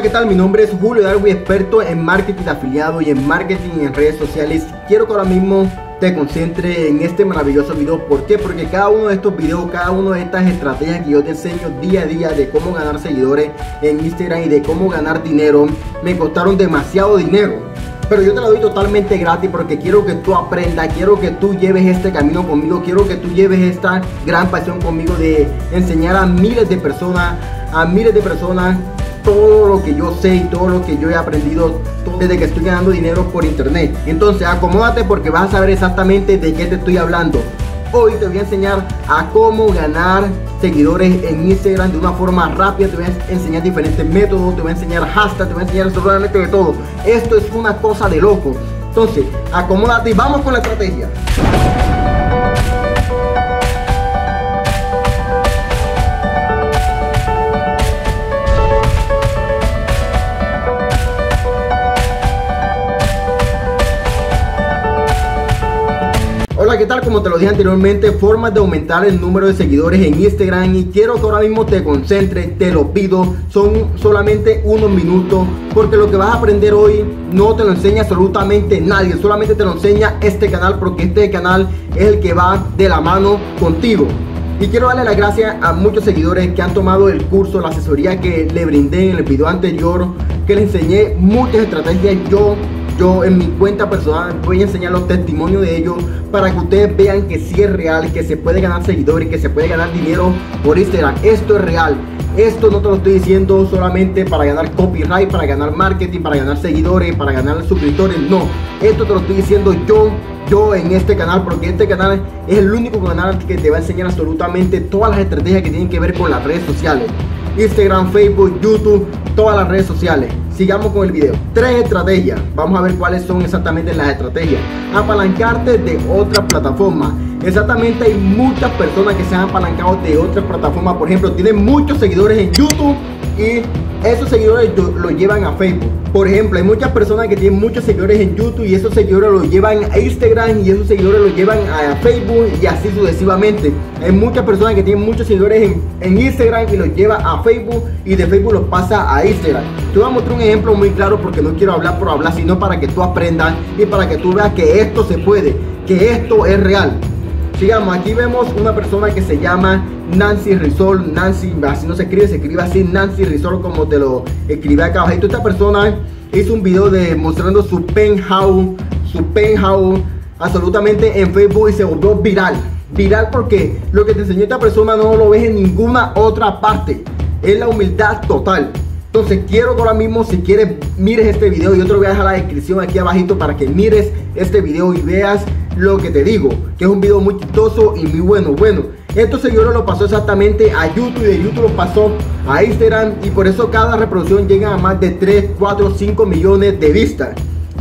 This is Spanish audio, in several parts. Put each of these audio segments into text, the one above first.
Hola, ¿qué tal? Mi nombre es Julio Darwin, experto en marketing afiliado y en marketing en redes sociales. Quiero que ahora mismo te concentre en este maravilloso video. ¿Por qué? Porque cada uno de estos videos, cada una de estas estrategias que yo te enseño día a día de cómo ganar seguidores en Instagram y de cómo ganar dinero, me costaron demasiado dinero pero yo te lo doy totalmente gratis porque quiero que tú aprendas, quiero que tú lleves este camino conmigo, quiero que tú lleves esta gran pasión conmigo de enseñar a miles de personas, a miles de personas todo lo que yo sé y todo lo que yo he aprendido desde que estoy ganando dinero por internet. Entonces acomódate porque vas a saber exactamente de qué te estoy hablando. Hoy te voy a enseñar a cómo ganar seguidores en Instagram de una forma rápida. Te voy a enseñar diferentes métodos, te voy a enseñar hashtags, te voy a enseñar absolutamente de todo. Esto es una cosa de loco. Entonces, acomódate y vamos con la estrategia. ¿Qué tal? Como te lo dije anteriormente, formas de aumentar el número de seguidores en Instagram y quiero que ahora mismo te concentres, te lo pido, son solamente unos minutos porque lo que vas a aprender hoy no te lo enseña absolutamente nadie, solamente te lo enseña este canal porque este canal es el que va de la mano contigo. Y quiero darle las gracias a muchos seguidores que han tomado el curso, la asesoría que le brindé en el video anterior, que les enseñé muchas estrategias. Yo yo en mi cuenta personal voy a enseñar los testimonios de ellos para que ustedes vean que sí es real, que se puede ganar seguidores, que se puede ganar dinero por Instagram. Esto es real. Esto no te lo estoy diciendo solamente para ganar copyright, para ganar marketing, para ganar seguidores, para ganar suscriptores. No, esto te lo estoy diciendo yo, yo en este canal, porque este canal es el único canal que te va a enseñar absolutamente todas las estrategias que tienen que ver con las redes sociales. Instagram, Facebook, YouTube, todas las redes sociales. Sigamos con el video. Tres estrategias. Vamos a ver cuáles son exactamente las estrategias. Apalancarte de otra plataforma. Exactamente hay muchas personas que se han apalancado de otras plataformas. Por ejemplo, tienen muchos seguidores en YouTube y esos seguidores lo llevan a Facebook. Por ejemplo, hay muchas personas que tienen muchos seguidores en YouTube y esos seguidores los llevan a Instagram y esos seguidores los llevan a Facebook y así sucesivamente. Hay muchas personas que tienen muchos seguidores en, Instagram y los lleva a Facebook y de Facebook los pasa a Instagram. Te voy a mostrar un ejemplo muy claro porque no quiero hablar por hablar, sino para que tú aprendas y para que tú veas que esto se puede, que esto es real. Sigamos, aquí vemos una persona que se llama Nancy Rizol, Nancy, así no se escribe, se escribe así, Nancy Rizol como te lo escribí acá abajo. Esta persona hizo un video de mostrando su penthouse, su penthouse absolutamente en Facebook y se volvió viral. Viral porque lo que te enseñó esta persona no lo ves en ninguna otra parte. Es la humildad total. Entonces quiero que ahora mismo si quieres mires este video, yo te lo voy a dejar la descripción aquí abajito para que mires este video y veas lo que te digo, que es un video muy chistoso y muy bueno. Bueno, estos seguidores lo pasó exactamente a YouTube y de YouTube lo pasó a Instagram y por eso cada reproducción llega a más de 3, 4, 5 millones de vistas.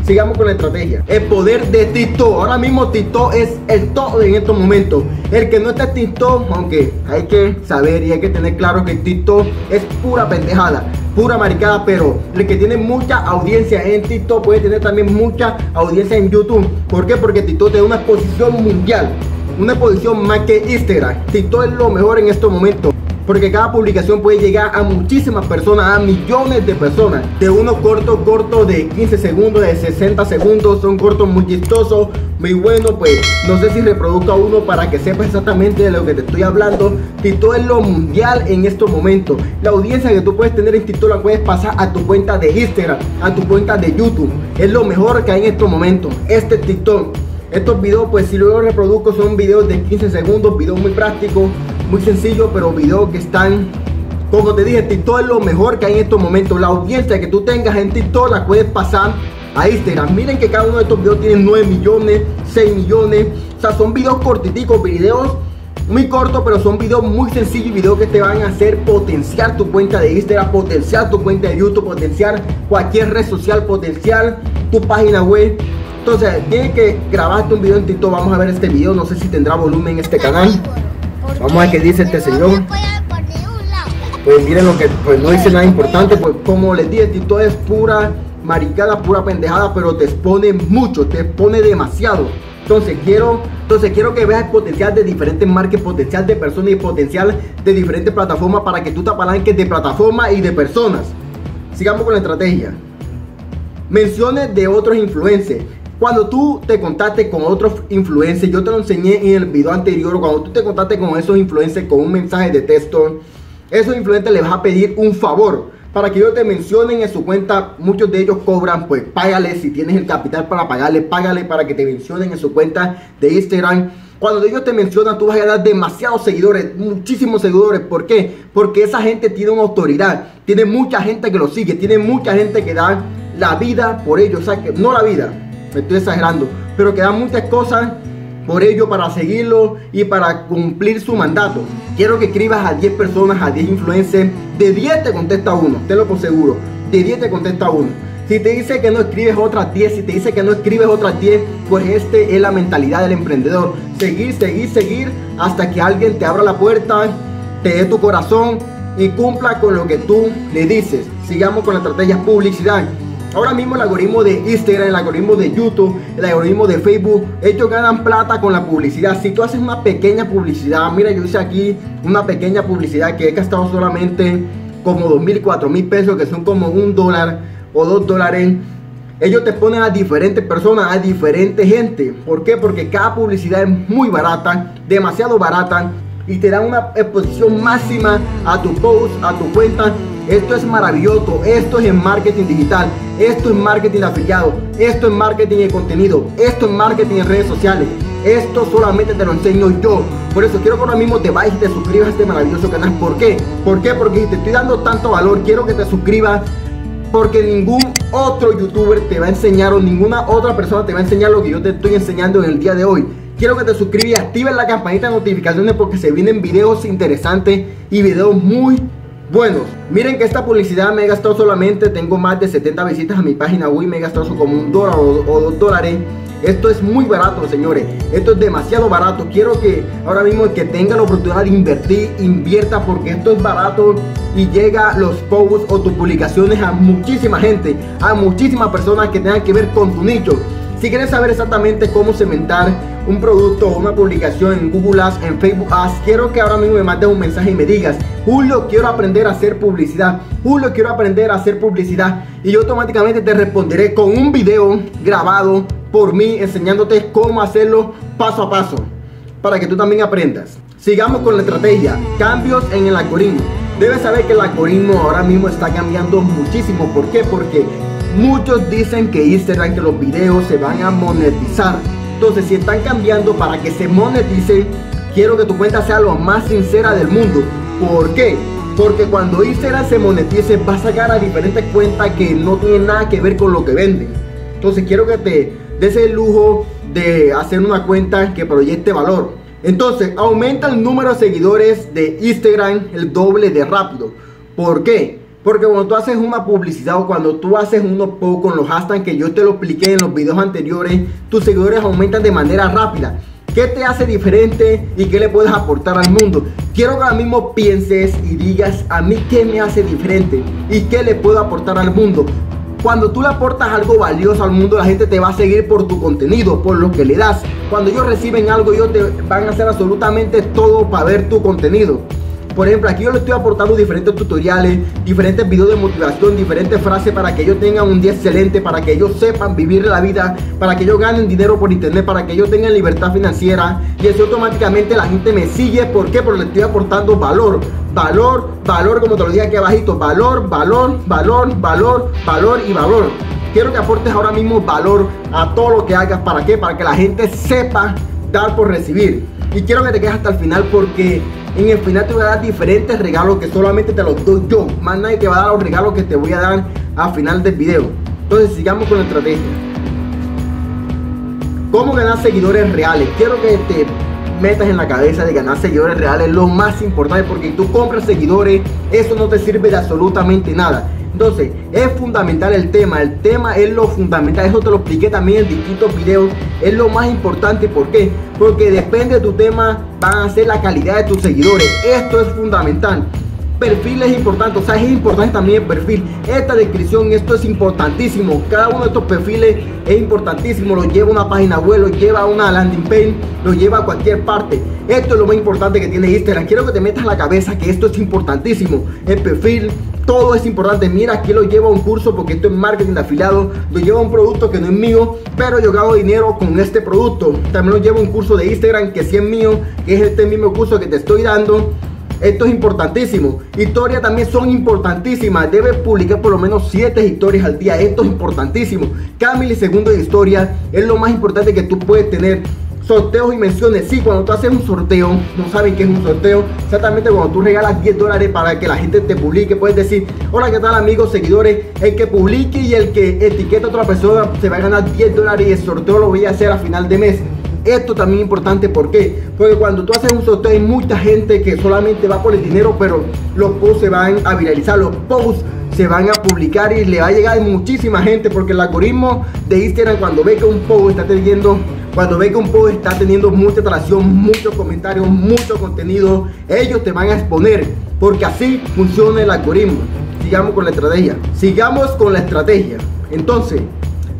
Sigamos con la estrategia. El poder de TikTok. Ahora mismo TikTok es el todo en estos momentos. El que no está en TikTok, aunque hay que saber y hay que tener claro que TikTok es pura pendejada, pura maricada, pero el que tiene mucha audiencia en TikTok puede tener también mucha audiencia en YouTube. ¿Por qué? Porque TikTok tiene una exposición mundial. Una exposición más que Instagram. TikTok es lo mejor en estos momentos porque cada publicación puede llegar a muchísimas personas, a millones de personas. De unos cortos, cortos de 15 segundos, de 60 segundos, son cortos muy chistosos, muy buenos, pues no sé si reproduzca uno para que sepas exactamente de lo que te estoy hablando. TikTok es lo mundial en estos momentos. La audiencia que tú puedes tener en TikTok la puedes pasar a tu cuenta de Instagram, a tu cuenta de YouTube. Es lo mejor que hay en estos momentos. Este TikTok. Estos videos, pues si luego reproduzco, son videos de 15 segundos, videos muy prácticos, muy sencillo, pero videos que están, como te dije, TikTok es lo mejor que hay en estos momentos. La audiencia que tú tengas en TikTok la puedes pasar a Instagram. Miren que cada uno de estos videos tiene 9 millones, 6 millones. O sea, son videos cortiticos, videos muy cortos, pero son videos muy sencillos, videos que te van a hacer potenciar tu cuenta de Instagram, potenciar tu cuenta de YouTube, potenciar cualquier red social, potenciar tu página web. Entonces, tienes que grabarte un video en TikTok. Vamos a ver este video. No sé si tendrá volumen en este canal. Vamos a ver qué dice este señor. Pues miren lo que pues no dice nada importante, pues como les dije, todo es pura maricada, pura pendejada, pero te expone mucho, te expone demasiado. Entonces quiero, entonces quiero que veas el potencial de diferentes marcas, potencial de personas y potencial de diferentes plataformas para que tú te apalanques de plataformas y de personas. sigamos con la estrategia. Menciones de otros influencers. Cuando tú te contactes con otros influencers, yo te lo enseñé en el video anterior, cuando tú te contactes con esos influencers con un mensaje de texto, esos influencers les vas a pedir un favor para que ellos te mencionen en su cuenta. Muchos de ellos cobran, pues págale si tienes el capital para pagarle, págale para que te mencionen en su cuenta de Instagram. Cuando ellos te mencionan, tú vas a ganar demasiados seguidores, muchísimos seguidores. ¿Por qué? Porque esa gente tiene una autoridad, tiene mucha gente que lo sigue, tiene mucha gente que da la vida por ellos. O sea, no la vida, me estoy exagerando, pero que da muchas cosas por ello para seguirlo y para cumplir su mandato. Quiero que escribas a 10 personas, a 10 influencers. De 10 te contesta uno, te lo seguro. De 10 te contesta uno. Si te dice que no escribes otras 10, si te dice que no escribes otras 10, pues este es la mentalidad del emprendedor. Seguir, seguir, seguir hasta que alguien te abra la puerta, te dé tu corazón y cumpla con lo que tú le dices. Sigamos con la estrategia publicidad. Ahora mismo el algoritmo de Instagram, el algoritmo de YouTube, el algoritmo de Facebook, ellos ganan plata con la publicidad. Si tú haces una pequeña publicidad, mira, yo hice aquí una pequeña publicidad que he gastado solamente como dos mil, cuatro mil pesos, que son como un dólar o dos dólares. Ellos te ponen a diferentes personas, a diferente gente. ¿Por qué? Porque cada publicidad es muy barata, demasiado barata y te dan una exposición máxima a tu post, a tu cuenta. Esto es maravilloso, esto es en marketing digital, esto es marketing afiliado, esto es marketing de contenido, esto es marketing en redes sociales. Esto solamente te lo enseño yo. Por eso quiero que ahora mismo te vayas y te suscribas a este maravilloso canal. ¿Por qué? ¿Por qué? Porque te estoy dando tanto valor, quiero que te suscribas. Porque ningún otro youtuber te va a enseñar o ninguna otra persona te va a enseñar lo que yo te estoy enseñando en el día de hoy. Quiero que te suscribas y actives la campanita de notificaciones porque se vienen videos interesantes y videos muy buenos. Miren que esta publicidad me he gastado solamente, tengo más de 70 visitas a mi página web, me he gastado como un dólar o, dos dólares. Esto es muy barato, señores. Esto es demasiado barato. Quiero que ahora mismo que tenga la oportunidad de invertir, invierta porque esto es barato y llega los posts o tus publicaciones a muchísima gente, a muchísimas personas que tengan que ver con tu nicho. Si quieres saber exactamente cómo cementar un producto o una publicación en Google Ads, en Facebook Ads, quiero que ahora mismo me mandes un mensaje y me digas, Julio, quiero aprender a hacer publicidad. Julio, quiero aprender a hacer publicidad. Y yo automáticamente te responderé con un video grabado por mí enseñándote cómo hacerlo paso a paso para que tú también aprendas. Sigamos con la estrategia, cambios en el algoritmo. Debes saber que el algoritmo ahora mismo está cambiando muchísimo. ¿Por qué? Porque Muchos dicen que Instagram, que los videos se van a monetizar. Entonces, si están cambiando para que se monetice, quiero que tu cuenta sea lo más sincera del mundo. ¿Por qué? Porque cuando Instagram se monetice, va a sacar a diferentes cuentas que no tienen nada que ver con lo que venden. Entonces, quiero que te des el lujo de hacer una cuenta que proyecte valor. Entonces, aumenta el número de seguidores de Instagram el doble de rápido. ¿Por qué? Porque cuando tú haces una publicidad o cuando tú haces unos posts con los hashtags que yo te lo expliqué en los videos anteriores, tus seguidores aumentan de manera rápida. ¿Qué te hace diferente y qué le puedes aportar al mundo? Quiero que ahora mismo pienses y digas a mí qué me hace diferente y qué le puedo aportar al mundo. Cuando tú le aportas algo valioso al mundo, la gente te va a seguir por tu contenido, por lo que le das. Cuando ellos reciben algo, ellos te van a hacer absolutamente todo para ver tu contenido. Por ejemplo, aquí yo les estoy aportando diferentes tutoriales, diferentes videos de motivación, diferentes frases para que ellos tengan un día excelente, para que ellos sepan vivir la vida, para que ellos ganen dinero por internet, para que ellos tengan libertad financiera. Y así automáticamente la gente me sigue. ¿Por qué? Porque le estoy aportando valor. Valor, valor, como te lo dije aquí abajito. Valor, valor, valor, valor, valor y valor. Quiero que aportes ahora mismo valor a todo lo que hagas. ¿Para qué? Para que la gente sepa dar por recibir. Y quiero que te quedes hasta el final porque en el final te voy a dar diferentes regalos que solamente te los doy yo. Más nadie te va a dar los regalos que te voy a dar al final del video. Entonces sigamos con la estrategia. ¿Cómo ganar seguidores reales? Quiero que te metas en la cabeza de ganar seguidores reales lo más importante porque tú compras seguidores, eso no te sirve de absolutamente nada. Entonces, es fundamental el tema. El tema es lo fundamental. Eso te lo expliqué también en distintos videos. Es lo más importante. ¿Por qué? Porque depende de tu tema, van a ser la calidad de tus seguidores. Esto es fundamental. Perfil es importante, o sea, es importante también el perfil. Esta descripción, esto es importantísimo. Cada uno de estos perfiles es importantísimo. Lo lleva a una página web, lo lleva a una landing page, lo lleva a cualquier parte. Esto es lo más importante que tiene Instagram. Quiero que te metas a la cabeza que esto es importantísimo. El perfil, todo es importante. Mira, aquí lo llevo a un curso porque esto es marketing de afiliado. Lo llevo a un producto que no es mío, pero yo gano dinero con este producto. También lo llevo a un curso de Instagram que sí es mío, que es este mismo curso que te estoy dando. Esto es importantísimo. Historias también son importantísimas. Debes publicar por lo menos 7 historias al día. Esto es importantísimo. Cada milisegundo de historia es lo más importante que tú puedes tener. Sorteos y menciones. Sí, cuando tú haces un sorteo, no saben qué es un sorteo. Exactamente cuando tú regalas 10 dólares para que la gente te publique, puedes decir: Hola, ¿qué tal, amigos, seguidores? El que publique y el que etiqueta a otra persona se va a ganar 10 dólares y el sorteo lo voy a hacer a final de mes. Esto también es importante. Porque cuando tú haces un sorteo hay mucha gente que solamente va por el dinero, pero los posts se van a viralizar, los posts se van a publicar y le va a llegar muchísima gente porque el algoritmo de Instagram cuando ve que un post está teniendo cuando ve que un post está teniendo mucha atracción, muchos comentarios, mucho contenido, ellos te van a exponer porque así funciona el algoritmo. Sigamos con la estrategia. Sigamos con la estrategia. Entonces,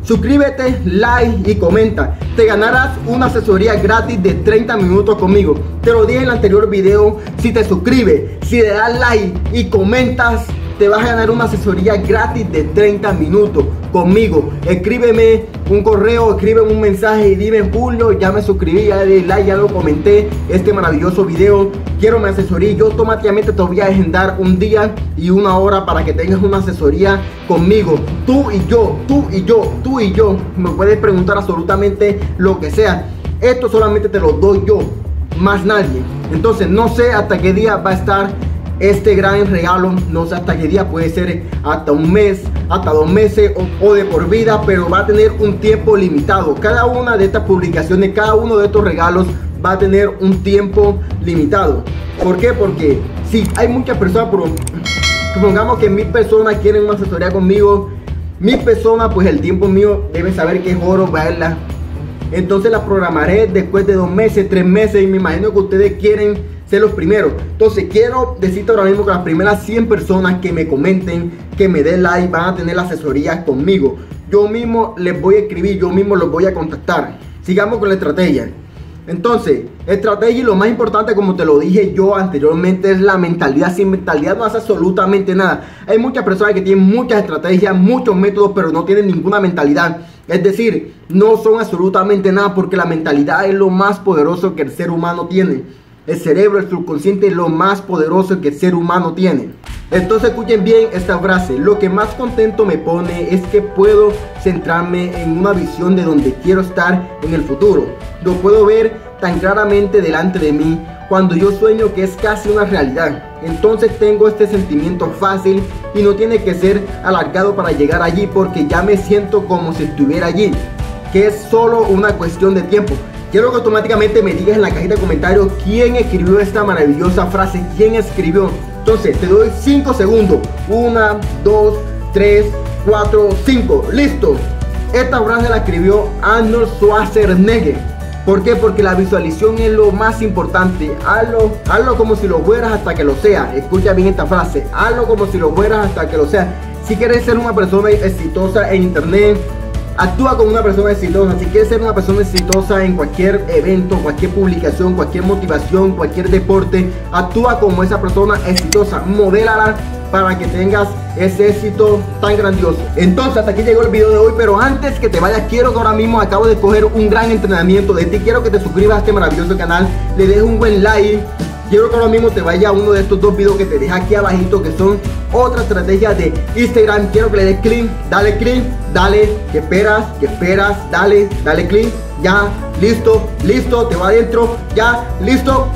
Suscríbete, like y comenta. Te ganarás una asesoría gratis de 30 minutos conmigo. Te lo dije en el anterior video. Si te suscribes, si le das like y comentas, te vas a ganar una asesoría gratis de 30 minutos conmigo. Escríbeme un correo, escríbeme un mensaje y dime Julio, ya me suscribí, ya le like, ya lo comenté este maravilloso video. Quiero mi asesoría. Yo automáticamente te voy a agendar un día y una hora para que tengas una asesoría conmigo. Tú y yo, tú y yo, tú y yo. Me puedes preguntar absolutamente lo que sea. Esto solamente te lo doy yo, más nadie. Entonces no sé hasta qué día va a estar este gran regalo. No sé hasta qué día puede ser hasta un mes, hasta dos meses o, de por vida, pero va a tener un tiempo limitado. Cada una de estas publicaciones, cada uno de estos regalos va a tener un tiempo limitado. ¿Por qué? Porque si hay muchas personas, supongamos que mil personas quieren una asesoría conmigo, mil personas, pues el tiempo mío debe saber que es oro verla. Entonces la programaré después de dos meses, tres meses y me imagino que ustedes quieren ser los primeros. Entonces quiero decirte ahora mismo que las primeras 100 personas que me comenten, que me den like, van a tener la asesoría conmigo. Yo mismo les voy a escribir, yo mismo los voy a contactar. Sigamos con la estrategia. Entonces, estrategia y lo más importante, como te lo dije yo anteriormente, es la mentalidad. Sin mentalidad no hace absolutamente nada. Hay muchas personas que tienen muchas estrategias, muchos métodos, pero no tienen ninguna mentalidad. Es decir, no son absolutamente nada porque la mentalidad es lo más poderoso que el ser humano tiene. El cerebro, el subconsciente lo más poderoso que el ser humano tiene. Entonces escuchen bien esta frase. Lo que más contento me pone es que puedo centrarme en una visión de donde quiero estar en el futuro. Lo puedo ver tan claramente delante de mí cuando yo sueño que es casi una realidad. Entonces tengo este sentimiento fácil y no tiene que ser alargado para llegar allí porque ya me siento como si estuviera allí. Que es solo una cuestión de tiempo. Quiero que automáticamente me digas en la cajita de comentarios quién escribió esta maravillosa frase, quién escribió. Entonces, te doy 5 segundos. 1, 2, 3, 4, 5. Listo. Esta frase la escribió Arnold Schwarzenegger. ¿Por qué? Porque la visualización es lo más importante. Hazlo, hazlo como si lo fueras hasta que lo sea. Escucha bien esta frase. Hazlo como si lo fueras hasta que lo sea. Si quieres ser una persona exitosa en internet, Actúa como una persona exitosa. Si quieres ser una persona exitosa en cualquier evento, cualquier publicación, cualquier motivación, cualquier deporte, actúa como esa persona exitosa. Modélala para que tengas ese éxito tan grandioso. Entonces, hasta aquí llegó el video de hoy, pero antes que te vayas, quiero que ahora mismo acabo de coger un gran entrenamiento de ti. Quiero que te suscribas a este maravilloso canal, le dejes un buen like quiero que ahora mismo te vaya a uno de estos dos videos que te deja aquí abajito que son otra estrategia de Instagram. Quiero que le des clic dale clic dale que esperas que esperas dale dale clic ya listo listo te va adentro ya listo